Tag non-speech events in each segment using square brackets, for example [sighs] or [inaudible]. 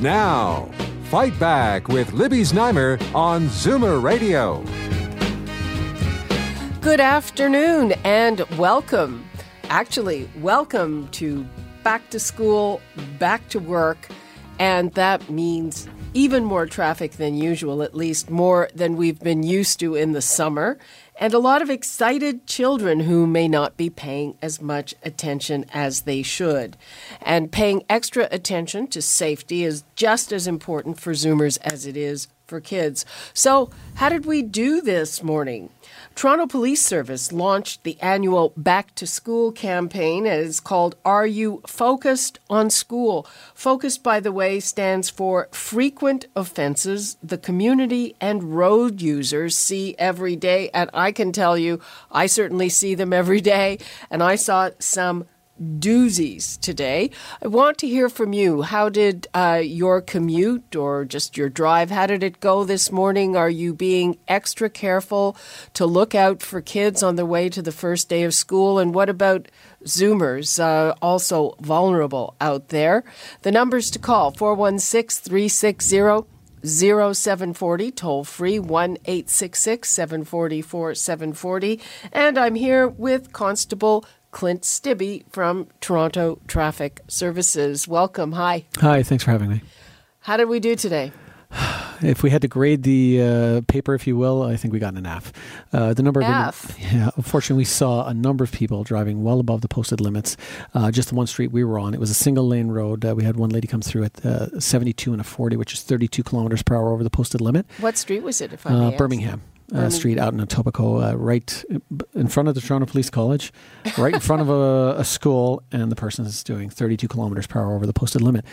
Now, Fight Back with Libby Znaimer on Zoomer Radio. Good afternoon and welcome. Actually, welcome to back to school, back to work, and that means even more traffic than usual, at least more than we've been used to in the summer and a lot of excited children who may not be paying as much attention as they should. And paying extra attention to safety is just as important for Zoomers as it is for kids. So, how did we do this morning? Toronto Police Service launched the annual Back to School campaign. It's called Are You Focused on School? Focused, by the way, stands for frequent offenses the community and road users see every day. And I can tell you, I certainly see them every day. And I saw some doozies today. I want to hear from you. How did uh, your commute or just your drive, how did it go this morning? Are you being extra careful to look out for kids on their way to the first day of school? And what about Zoomers, uh, also vulnerable out there? The numbers to call 416 360 0740, toll free 1 866 744 740. And I'm here with Constable Clint Stibbe from Toronto Traffic Services. Welcome. Hi. Hi, thanks for having me. How did we do today? [sighs] If we had to grade the uh, paper, if you will, I think we got an F. Uh, the number of F. yeah, unfortunately, we saw a number of people driving well above the posted limits. Uh, just the one street we were on, it was a single lane road. Uh, we had one lady come through at uh, 72 and a 40, which is 32 kilometers per hour over the posted limit. What street was it? If I Uh, may Birmingham. Uh, street out in Etobicoke, uh, right in front of the Toronto Police College, right in front of a, a school, and the person is doing 32 kilometers per hour over the posted limit.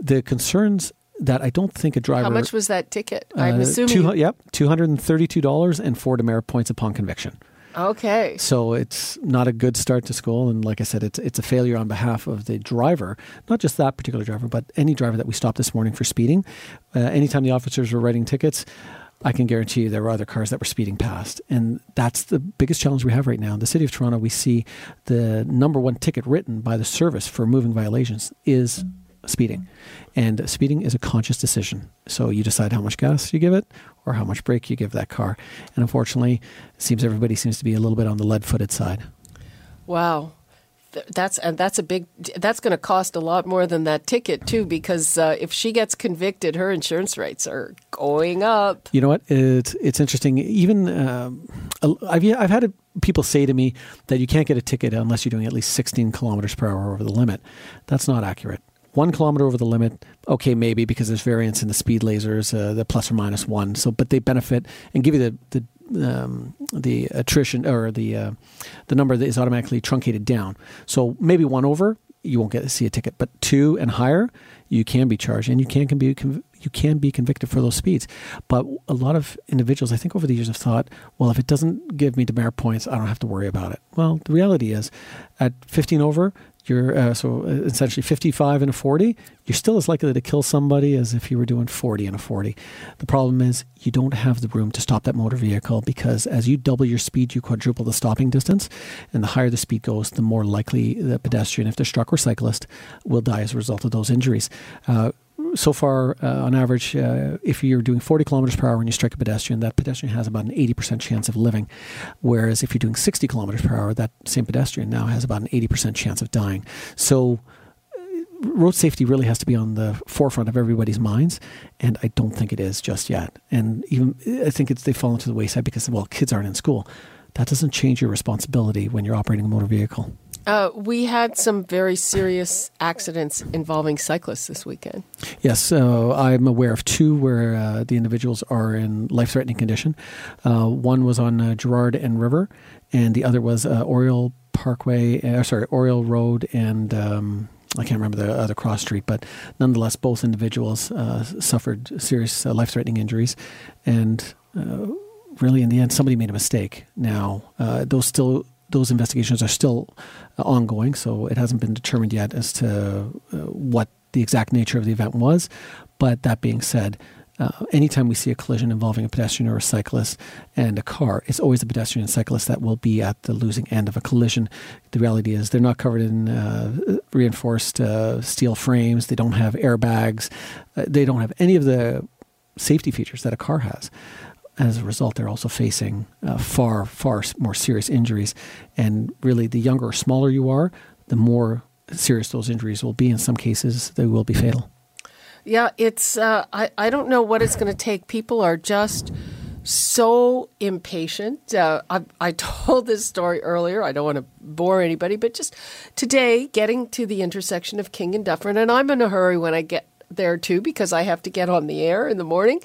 The concerns that I don't think a driver. How much was that ticket? I'm uh, assuming. Two, yep, two hundred and thirty-two dollars and four demerit points upon conviction. okay. So it's not a good start to school, and like I said, it's it's a failure on behalf of the driver, not just that particular driver, but any driver that we stopped this morning for speeding. Uh, anytime the officers were writing tickets. I can guarantee you there were other cars that were speeding past. And that's the biggest challenge we have right now. In the city of Toronto, we see the number one ticket written by the service for moving violations is speeding. And speeding is a conscious decision. So you decide how much gas you give it or how much brake you give that car. And unfortunately, it seems everybody seems to be a little bit on the lead footed side. Wow. Th- That's and that's a big. That's going to cost a lot more than that ticket too, because uh, if she gets convicted, her insurance rates are going up. You know what? It's it's interesting. Even um, I've I've had people say to me that you can't get a ticket unless you're doing at least 16 kilometers per hour over the limit. That's not accurate. One kilometer over the limit, okay, maybe because there's variance in the speed lasers, uh, the plus or minus one. So, but they benefit and give you the the um, the attrition or the uh, the number that is automatically truncated down. So maybe one over, you won't get to see a ticket, but two and higher, you can be charged and you can, can be you can be convicted for those speeds. But a lot of individuals, I think, over the years have thought, well, if it doesn't give me demerit points, I don't have to worry about it. Well, the reality is, at 15 over, you're uh, so essentially 55 and a 40 you're still as likely to kill somebody as if you were doing 40 and a 40 the problem is you don't have the room to stop that motor vehicle because as you double your speed you quadruple the stopping distance. And the higher the speed goes the more likely the pedestrian if they're struck or cyclist will die as a result of those injuries. Uh, so far, uh, on average, uh, if you're doing 40 kilometers per hour and you strike a pedestrian, that pedestrian has about an 80% chance of living. Whereas if you're doing 60 kilometers per hour, that same pedestrian now has about an 80% chance of dying. So, uh, road safety really has to be on the forefront of everybody's minds, and I don't think it is just yet. And even I think it's they fall into the wayside because well, kids aren't in school. That doesn't change your responsibility when you're operating a motor vehicle. Uh, we had some very serious accidents involving cyclists this weekend. Yes, so I'm aware of two where uh, the individuals are in life-threatening condition. Uh, one was on uh, Gerrard and River, and the other was uh, Oriole Parkway, uh, sorry, Oriole Road and um, I can't remember the other cross street, but nonetheless, both individuals suffered serious life threatening injuries. And really, in the end, somebody made a mistake. Now, uh, those still those investigations are still ongoing, so it hasn't been determined yet as to what the exact nature of the event was. But that being said, uh, anytime we see a collision involving a pedestrian or a cyclist and a car, it's always the pedestrian and cyclist that will be at the losing end of a collision. The reality is they're not covered in uh, reinforced uh, steel frames, they don't have airbags, uh, they don't have any of the safety features that a car has. As a result, they're also facing uh, far, far more serious injuries. And really, the younger or smaller you are, the more serious those injuries will be. In some cases, they will be fatal. Yeah, it's, uh, I, I don't know what it's going to take. People are just so impatient. Uh, I, I [laughs] told this story earlier. I don't want to bore anybody, but just today, getting to the intersection of King and Dufferin, and I'm in a hurry when I get there too because I have to get on the air in the morning.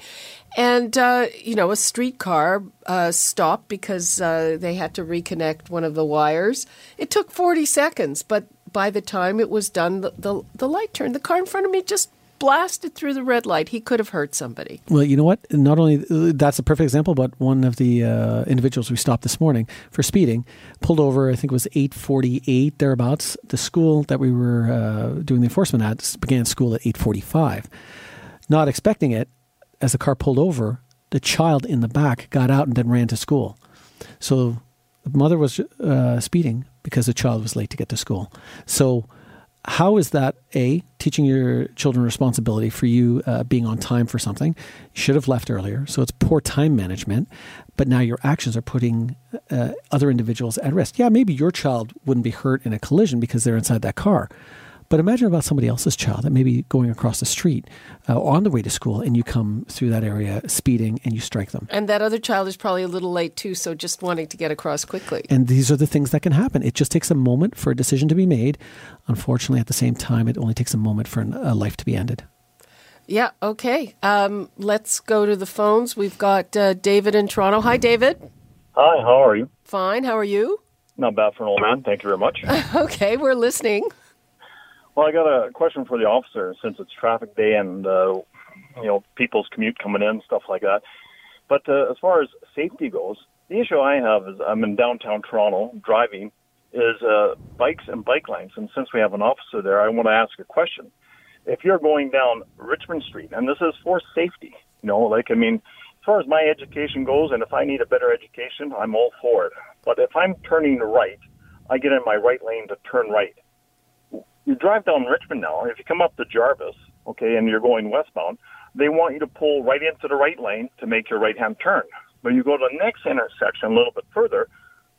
And, uh, you know, a streetcar uh, stopped because uh, they had to reconnect one of the wires. It took 40 seconds, but by the time it was done, the, the, the light turned. The car in front of me just blasted through the red light. He could have hurt somebody. Well, you know what? Not only that's a perfect example, but one of the uh, individuals we stopped this morning for speeding pulled over. I think it was eight forty-eight thereabouts. The school that we were uh, doing the enforcement at began school at eight forty-five. Not expecting it, as the car pulled over, the child in the back got out and then ran to school. So the mother was uh, speeding because the child was late to get to school. So how is that a teaching your children responsibility for you uh, being on time for something you should have left earlier so it's poor time management but now your actions are putting uh, other individuals at risk yeah maybe your child wouldn't be hurt in a collision because they're inside that car but imagine about somebody else's child that may be going across the street uh, on the way to school, and you come through that area speeding and you strike them. And that other child is probably a little late too, so just wanting to get across quickly. And these are the things that can happen. It just takes a moment for a decision to be made. Unfortunately, at the same time, it only takes a moment for a life to be ended. Yeah, okay. Um, let's go to the phones. We've got uh, David in Toronto. Hi, David. Hi, how are you? Fine. How are you? Not bad for an old man. Thank you very much. [laughs] okay, we're listening. Well, I got a question for the officer since it's traffic day and uh, you know people's commute coming in stuff like that. But uh, as far as safety goes, the issue I have is I'm in downtown Toronto driving is uh, bikes and bike lanes, and since we have an officer there, I want to ask a question. If you're going down Richmond Street, and this is for safety, you know, like I mean, as far as my education goes, and if I need a better education, I'm all for it. But if I'm turning right, I get in my right lane to turn right you drive down Richmond now, if you come up to Jarvis, okay, and you're going westbound, they want you to pull right into the right lane to make your right hand turn. But you go to the next intersection a little bit further,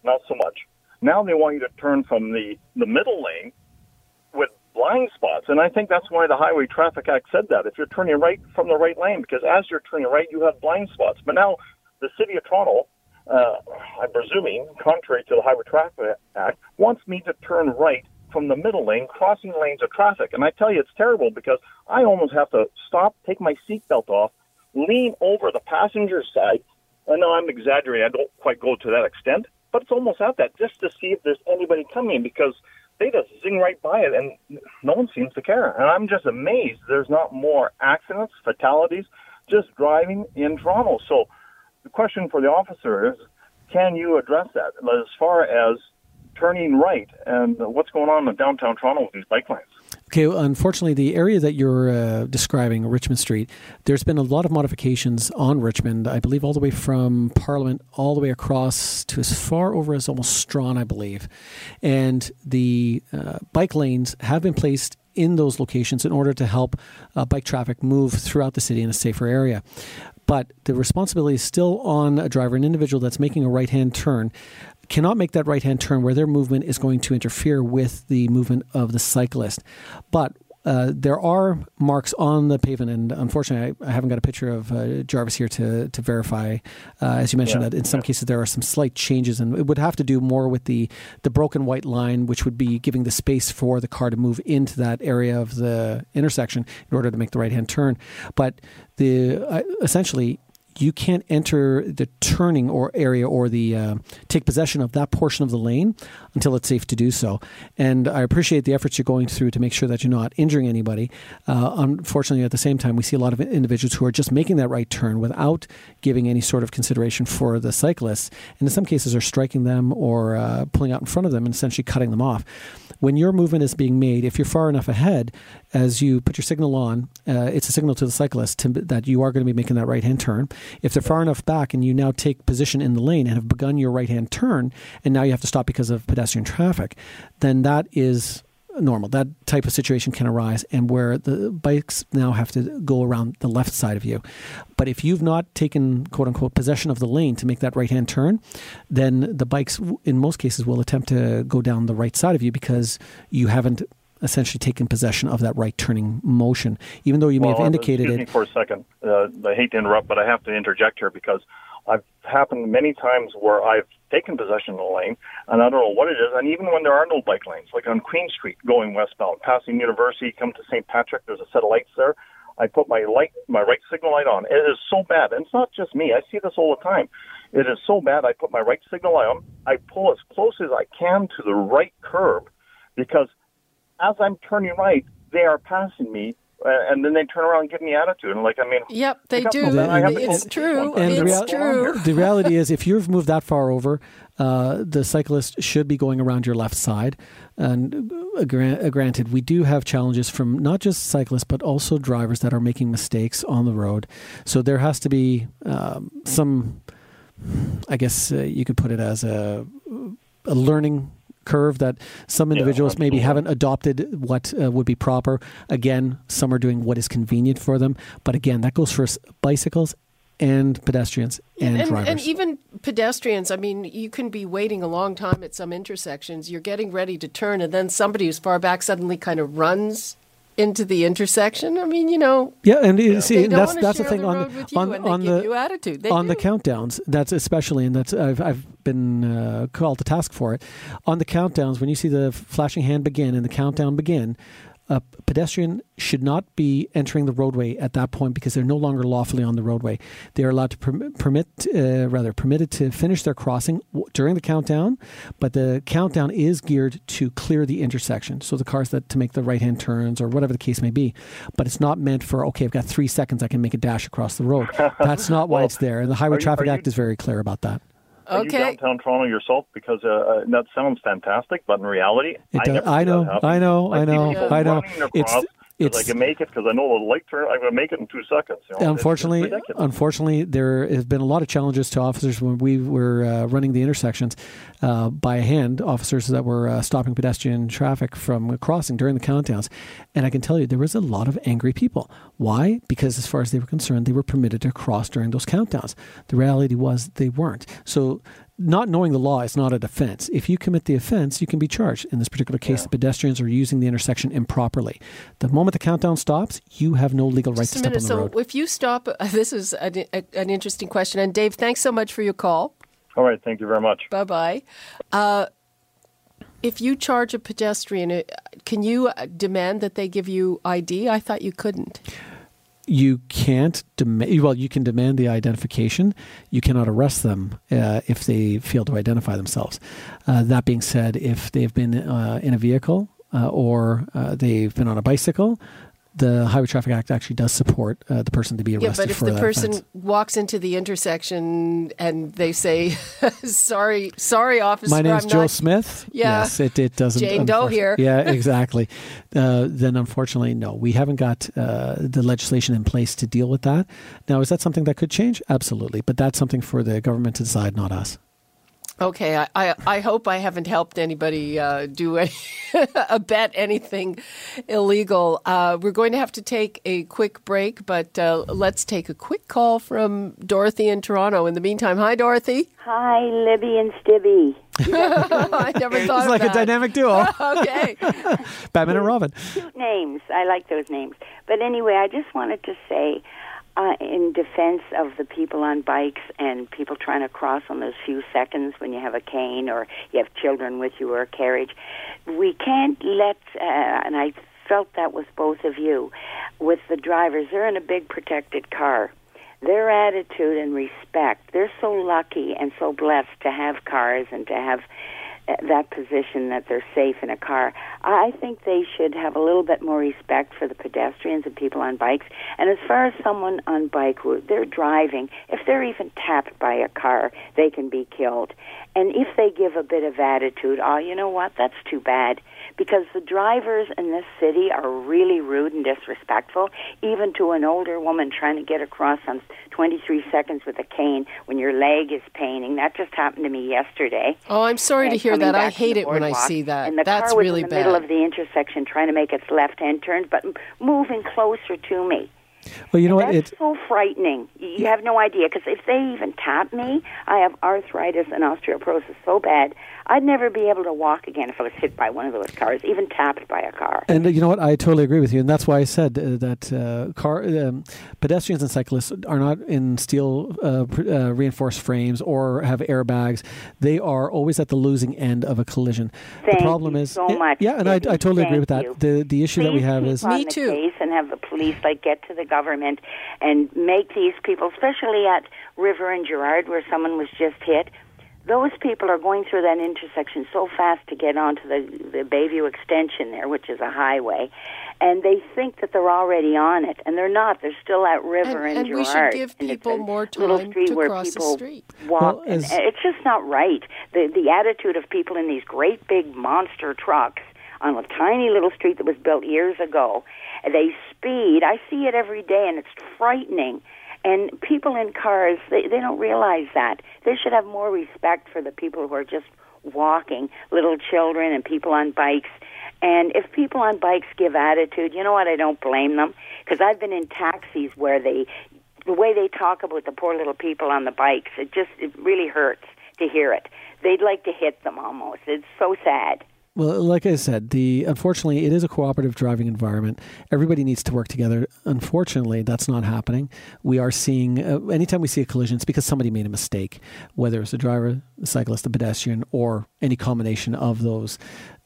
not so much. Now they want you to turn from the, the middle lane with blind spots. And I think that's why the Highway Traffic Act said that. If you're turning right from the right lane, because as you're turning right, you have blind spots. But now the City of Toronto, uh, I'm presuming, contrary to the Highway Traffic Act, wants me to turn right from the middle lane, crossing lanes of traffic. And I tell you, it's terrible because I almost have to stop, take my seatbelt off, lean over the passenger side. I know I'm exaggerating. I don't quite go to that extent, but it's almost at that just to see if there's anybody coming because they just zing right by it and no one seems to care. And I'm just amazed there's not more accidents, fatalities, just driving in Toronto. So the question for the officer is, can you address that as far as turning right and what's going on in downtown Toronto with these bike lanes. Okay, unfortunately, the area that you're uh, describing, Richmond Street, there's been a lot of modifications on Richmond. I believe all the way from Parliament all the way across to as far over as almost Strachan, I believe. And the uh, bike lanes have been placed in those locations in order to help uh, bike traffic move throughout the city in a safer area but the responsibility is still on a driver, an individual that's making a right hand turn cannot make that right hand turn where their movement is going to interfere with the movement of the cyclist. But uh, there are marks on the pavement, and unfortunately, I, I haven't got a picture of uh, Jarvis here to to verify. Uh, as you mentioned, yeah. that in some yeah. cases there are some slight changes, and it would have to do more with the the broken white line, which would be giving the space for the car to move into that area of the intersection in order to make the right hand turn. But the uh, essentially you can't enter the turning or area or the uh, take possession of that portion of the lane until it's safe to do so. And I appreciate the efforts you're going through to make sure that you're not injuring anybody. Uh, unfortunately, at the same time, we see a lot of individuals who are just making that right turn without giving any sort of consideration for the cyclists, and in some cases are striking them or uh, pulling out in front of them and essentially cutting them off. When your movement is being made, if you're far enough ahead, as you put your signal on, uh, it's a signal to the cyclist to, that you are going to be making that right hand turn. If they're far enough back and you now take position in the lane and have begun your right hand turn, and now you have to stop because of pedestrian traffic, then that is normal. That type of situation can arise, and where the bikes now have to go around the left side of you. But if you've not taken quote unquote possession of the lane to make that right hand turn, then the bikes, in most cases, will attempt to go down the right side of you because you haven't essentially taken possession of that right turning motion, even though you may well, have indicated excuse it. me for a second. Uh, I hate to interrupt, but I have to interject here because I've happened many times where I've taken possession of the lane, and I don't know what it is. And even when there are no bike lanes, like on Queen Street going westbound, passing University, come to St. Patrick, there's a set of lights there. I put my light, my right signal light on. It is so bad, and it's not just me. I see this all the time. It is so bad. I put my right signal light on. I pull as close as I can to the right curb, because as I'm turning right, they are passing me uh, and then they turn around and give me attitude. And like, I mean, yep, they do. it's true. And it's the, real- true. the reality is, [laughs] if you've moved that far over, uh, the cyclist should be going around your left side. And uh, gra- uh, granted, we do have challenges from not just cyclists, but also drivers that are making mistakes on the road. So there has to be um, some, I guess uh, you could put it as a, a learning curve that some individuals yeah, maybe haven't adopted what uh, would be proper. Again, some are doing what is convenient for them. But again, that goes for bicycles and pedestrians and, and, drivers. and even pedestrians. I mean, you can be waiting a long time at some intersections. You're getting ready to turn, and then somebody who's far back suddenly kind of runs into the intersection. I mean, you know. Yeah, and you see, that's that's the thing the on the on, on the attitude. They on the do. countdowns. That's especially, and that's I've I've been uh, called to task for it. On the countdowns, when you see the flashing hand begin and the countdown begin. A pedestrian should not be entering the roadway at that point because they're no longer lawfully on the roadway. They are allowed to permit, permit uh, rather permitted to finish their crossing w- during the countdown, but the countdown is geared to clear the intersection. So the cars that to make the right hand turns or whatever the case may be, but it's not meant for okay. I've got three seconds. I can make a dash across the road. [laughs] That's not why Well, it's there. And the Highway you- Traffic you- Act is very clear about that. Are you downtown Toronto yourself? Because uh, uh, that sounds fantastic, but in reality, It I, does- never I see that know. I know, I know, I know. It's- across 'cause it's- I can make it because I know the light turn. I'm going to make it in two seconds. You know? It's- it's unfortunately, unfortunately, there have been a lot of challenges to officers when we were uh, running the intersections uh, by hand. Officers that were uh, stopping pedestrian traffic from crossing during the countdowns, and I can tell you there was a lot of angry people. Why? Because as far as they were concerned, they were permitted to cross during those countdowns. The reality was they weren't. So. Not knowing the law is not a defense. If you commit the offense, you can be charged. In this particular case, the pedestrians are using the intersection improperly. The moment the countdown stops, you have no legal right Just to a step minute. on the So road. if you stop, [laughs] this is an, a, an interesting question. And Dave, thanks so much for your call. All right, thank you very much. Bye bye. Uh, if you charge a pedestrian, uh, can you uh, demand that they give you ID? I thought you couldn't. You can't demand well you can demand the identification. You cannot arrest them uh, if they fail to identify themselves. Uh, that being said if they've been uh, in a vehicle uh, or uh, they've been on a bicycle the highway traffic act actually does support uh, the person to be arrested Yeah, but if the person offense. walks into the intersection and they say, [laughs] "Sorry, sorry, officer, my name's Joe not Smith. Yeah. Yes, it, it doesn't. Jane Doe here. Yeah, [laughs] exactly. uh, then unfortunately, no, we haven't got uh, the legislation in place to deal with that. Now, is that something that could change? Absolutely, but that's something for the government to decide, not us. Okay, I, I, I hope I haven't helped anybody uh, do [laughs] any, bet anything illegal. Uh, we're going to have to take a quick break, but uh, let's take a quick call from Dorothy in Toronto. In the meantime, hi, Dorothy. Hi, Libby and Stibby. [laughs] I never [laughs] thought It's of like a dynamic duo, Okay. Batman and Robin. Cute names. I like those names. But anyway, I just wanted to say, uh, in defense of the people on bikes and people trying to cross on those few seconds when you have a cane or you have children with you or a carriage, we can't let, uh, and I felt that with both of you, with the drivers, they're in a big protected car. their attitude and respect. They're so lucky and so blessed to have cars and to have that position that they're safe in a car. I think they should have a little bit more respect for the pedestrians and people on bikes. And as far as someone on bike who they're driving, if they're even tapped by a car, they can be killed. And if they give a bit of attitude, oh, you know what? That's too bad because the drivers in this city are really rude and disrespectful, even to an older woman trying to get across on 23 seconds with a cane when your leg is paining. That just happened to me yesterday. Oh, I'm sorry And to hear that. I hate it when I see that. And the That's car was really in the bad. middle of the intersection trying to make its left-hand turns, but moving closer to me. Well, you know what? It's so frightening. You you have no idea because if they even tap me, I have arthritis and osteoporosis so bad, I'd never be able to walk again if I was hit by one of those cars, even tapped by a car. And uh, you know what? I totally agree with you, and that's why I said uh, that uh, car um, pedestrians and cyclists are not in steel uh, pr- uh, reinforced frames or have airbags. They are always at the losing end of a collision. Thank the problem you is, so yeah, much, yeah, and I, I Debbie. totally agree with that. Thank The the issue that we have keep is on Me the too. case and have the police like get to the government and make these people, especially at River and Gerrard, where someone was just hit. Those people are going through that intersection so fast to get onto the the Bayview extension there, which is a highway, and they think that they're already on it, and they're not. They're still at River And- and, and we should give people a more little time street to where cross the street. walk. Well, and as- it's just not right. The the attitude of people in these great big monster trucks on a tiny little street that was built years ago. They speed. I see it every day, and it's frightening. And people in cars, they, they don't realize that. They should have more respect for the people who are just walking, little children and people on bikes. And if people on bikes give attitude, you know what? I don't blame them because I've been in taxis where they, the way they talk about the poor little people on the bikes, it just it really hurts to hear it. They'd like to hit them almost. It's so sad. Well, like I said, the unfortunately it is a cooperative driving environment. Everybody needs to work together. Unfortunately, that's not happening. We are seeing uh, anytime we see a collision, it's because somebody made a mistake, whether it's a driver, a cyclist, a pedestrian, or any combination of those.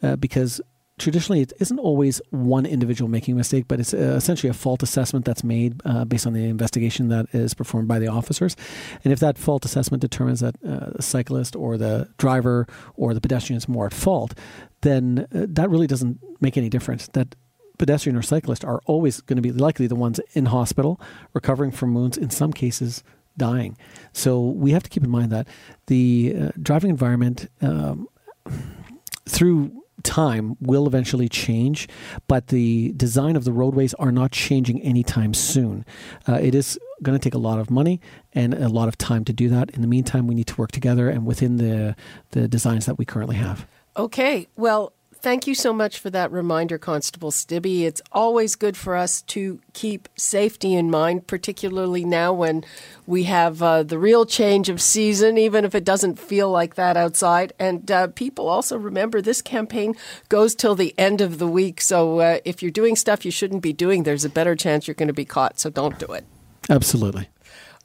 Uh, because traditionally, it isn't always one individual making a mistake, but it's uh, essentially a fault assessment that's made uh, based on the investigation that is performed by the officers. And if that fault assessment determines that uh, the cyclist or the driver or the pedestrian is more at fault, then uh, that really doesn't make any difference. That pedestrian or cyclist are always going to be likely the ones in hospital, recovering from wounds, in some cases dying. So we have to keep in mind that the uh, driving environment um, through time will eventually change, but the design of the roadways are not changing anytime soon. Uh, it is going to take a lot of money and a lot of time to do that. In the meantime, we need to work together and within the the designs that we currently have. Okay. Well, thank you so much for that reminder, Constable Stibbe. It's always good for us to keep safety in mind, particularly now when we have uh, the real change of season, even if it doesn't feel like that outside. And uh, people also remember this campaign goes till the end of the week. So uh, if you're doing stuff you shouldn't be doing, there's a better chance you're going to be caught. So don't do it. Absolutely.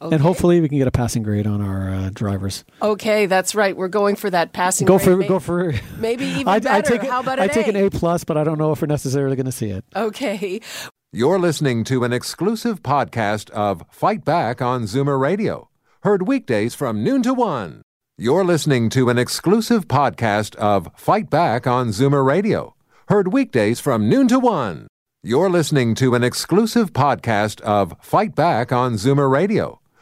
And hopefully we can get a passing grade on our uh, drivers. Okay, that's right. We're going for that passing. Grade. Go grade. for May- go for. maybe [laughs] even I, better. I take, How about I an take an A? A plus, but I don't know if we're necessarily going to see it. Okay. You're listening to an exclusive podcast of Fight Back on Zoomer Radio, heard weekdays from noon to one. You're listening to an exclusive podcast of Fight Back on Zoomer Radio, heard weekdays from noon to one. You're listening to an exclusive podcast of Fight Back on Zoomer Radio,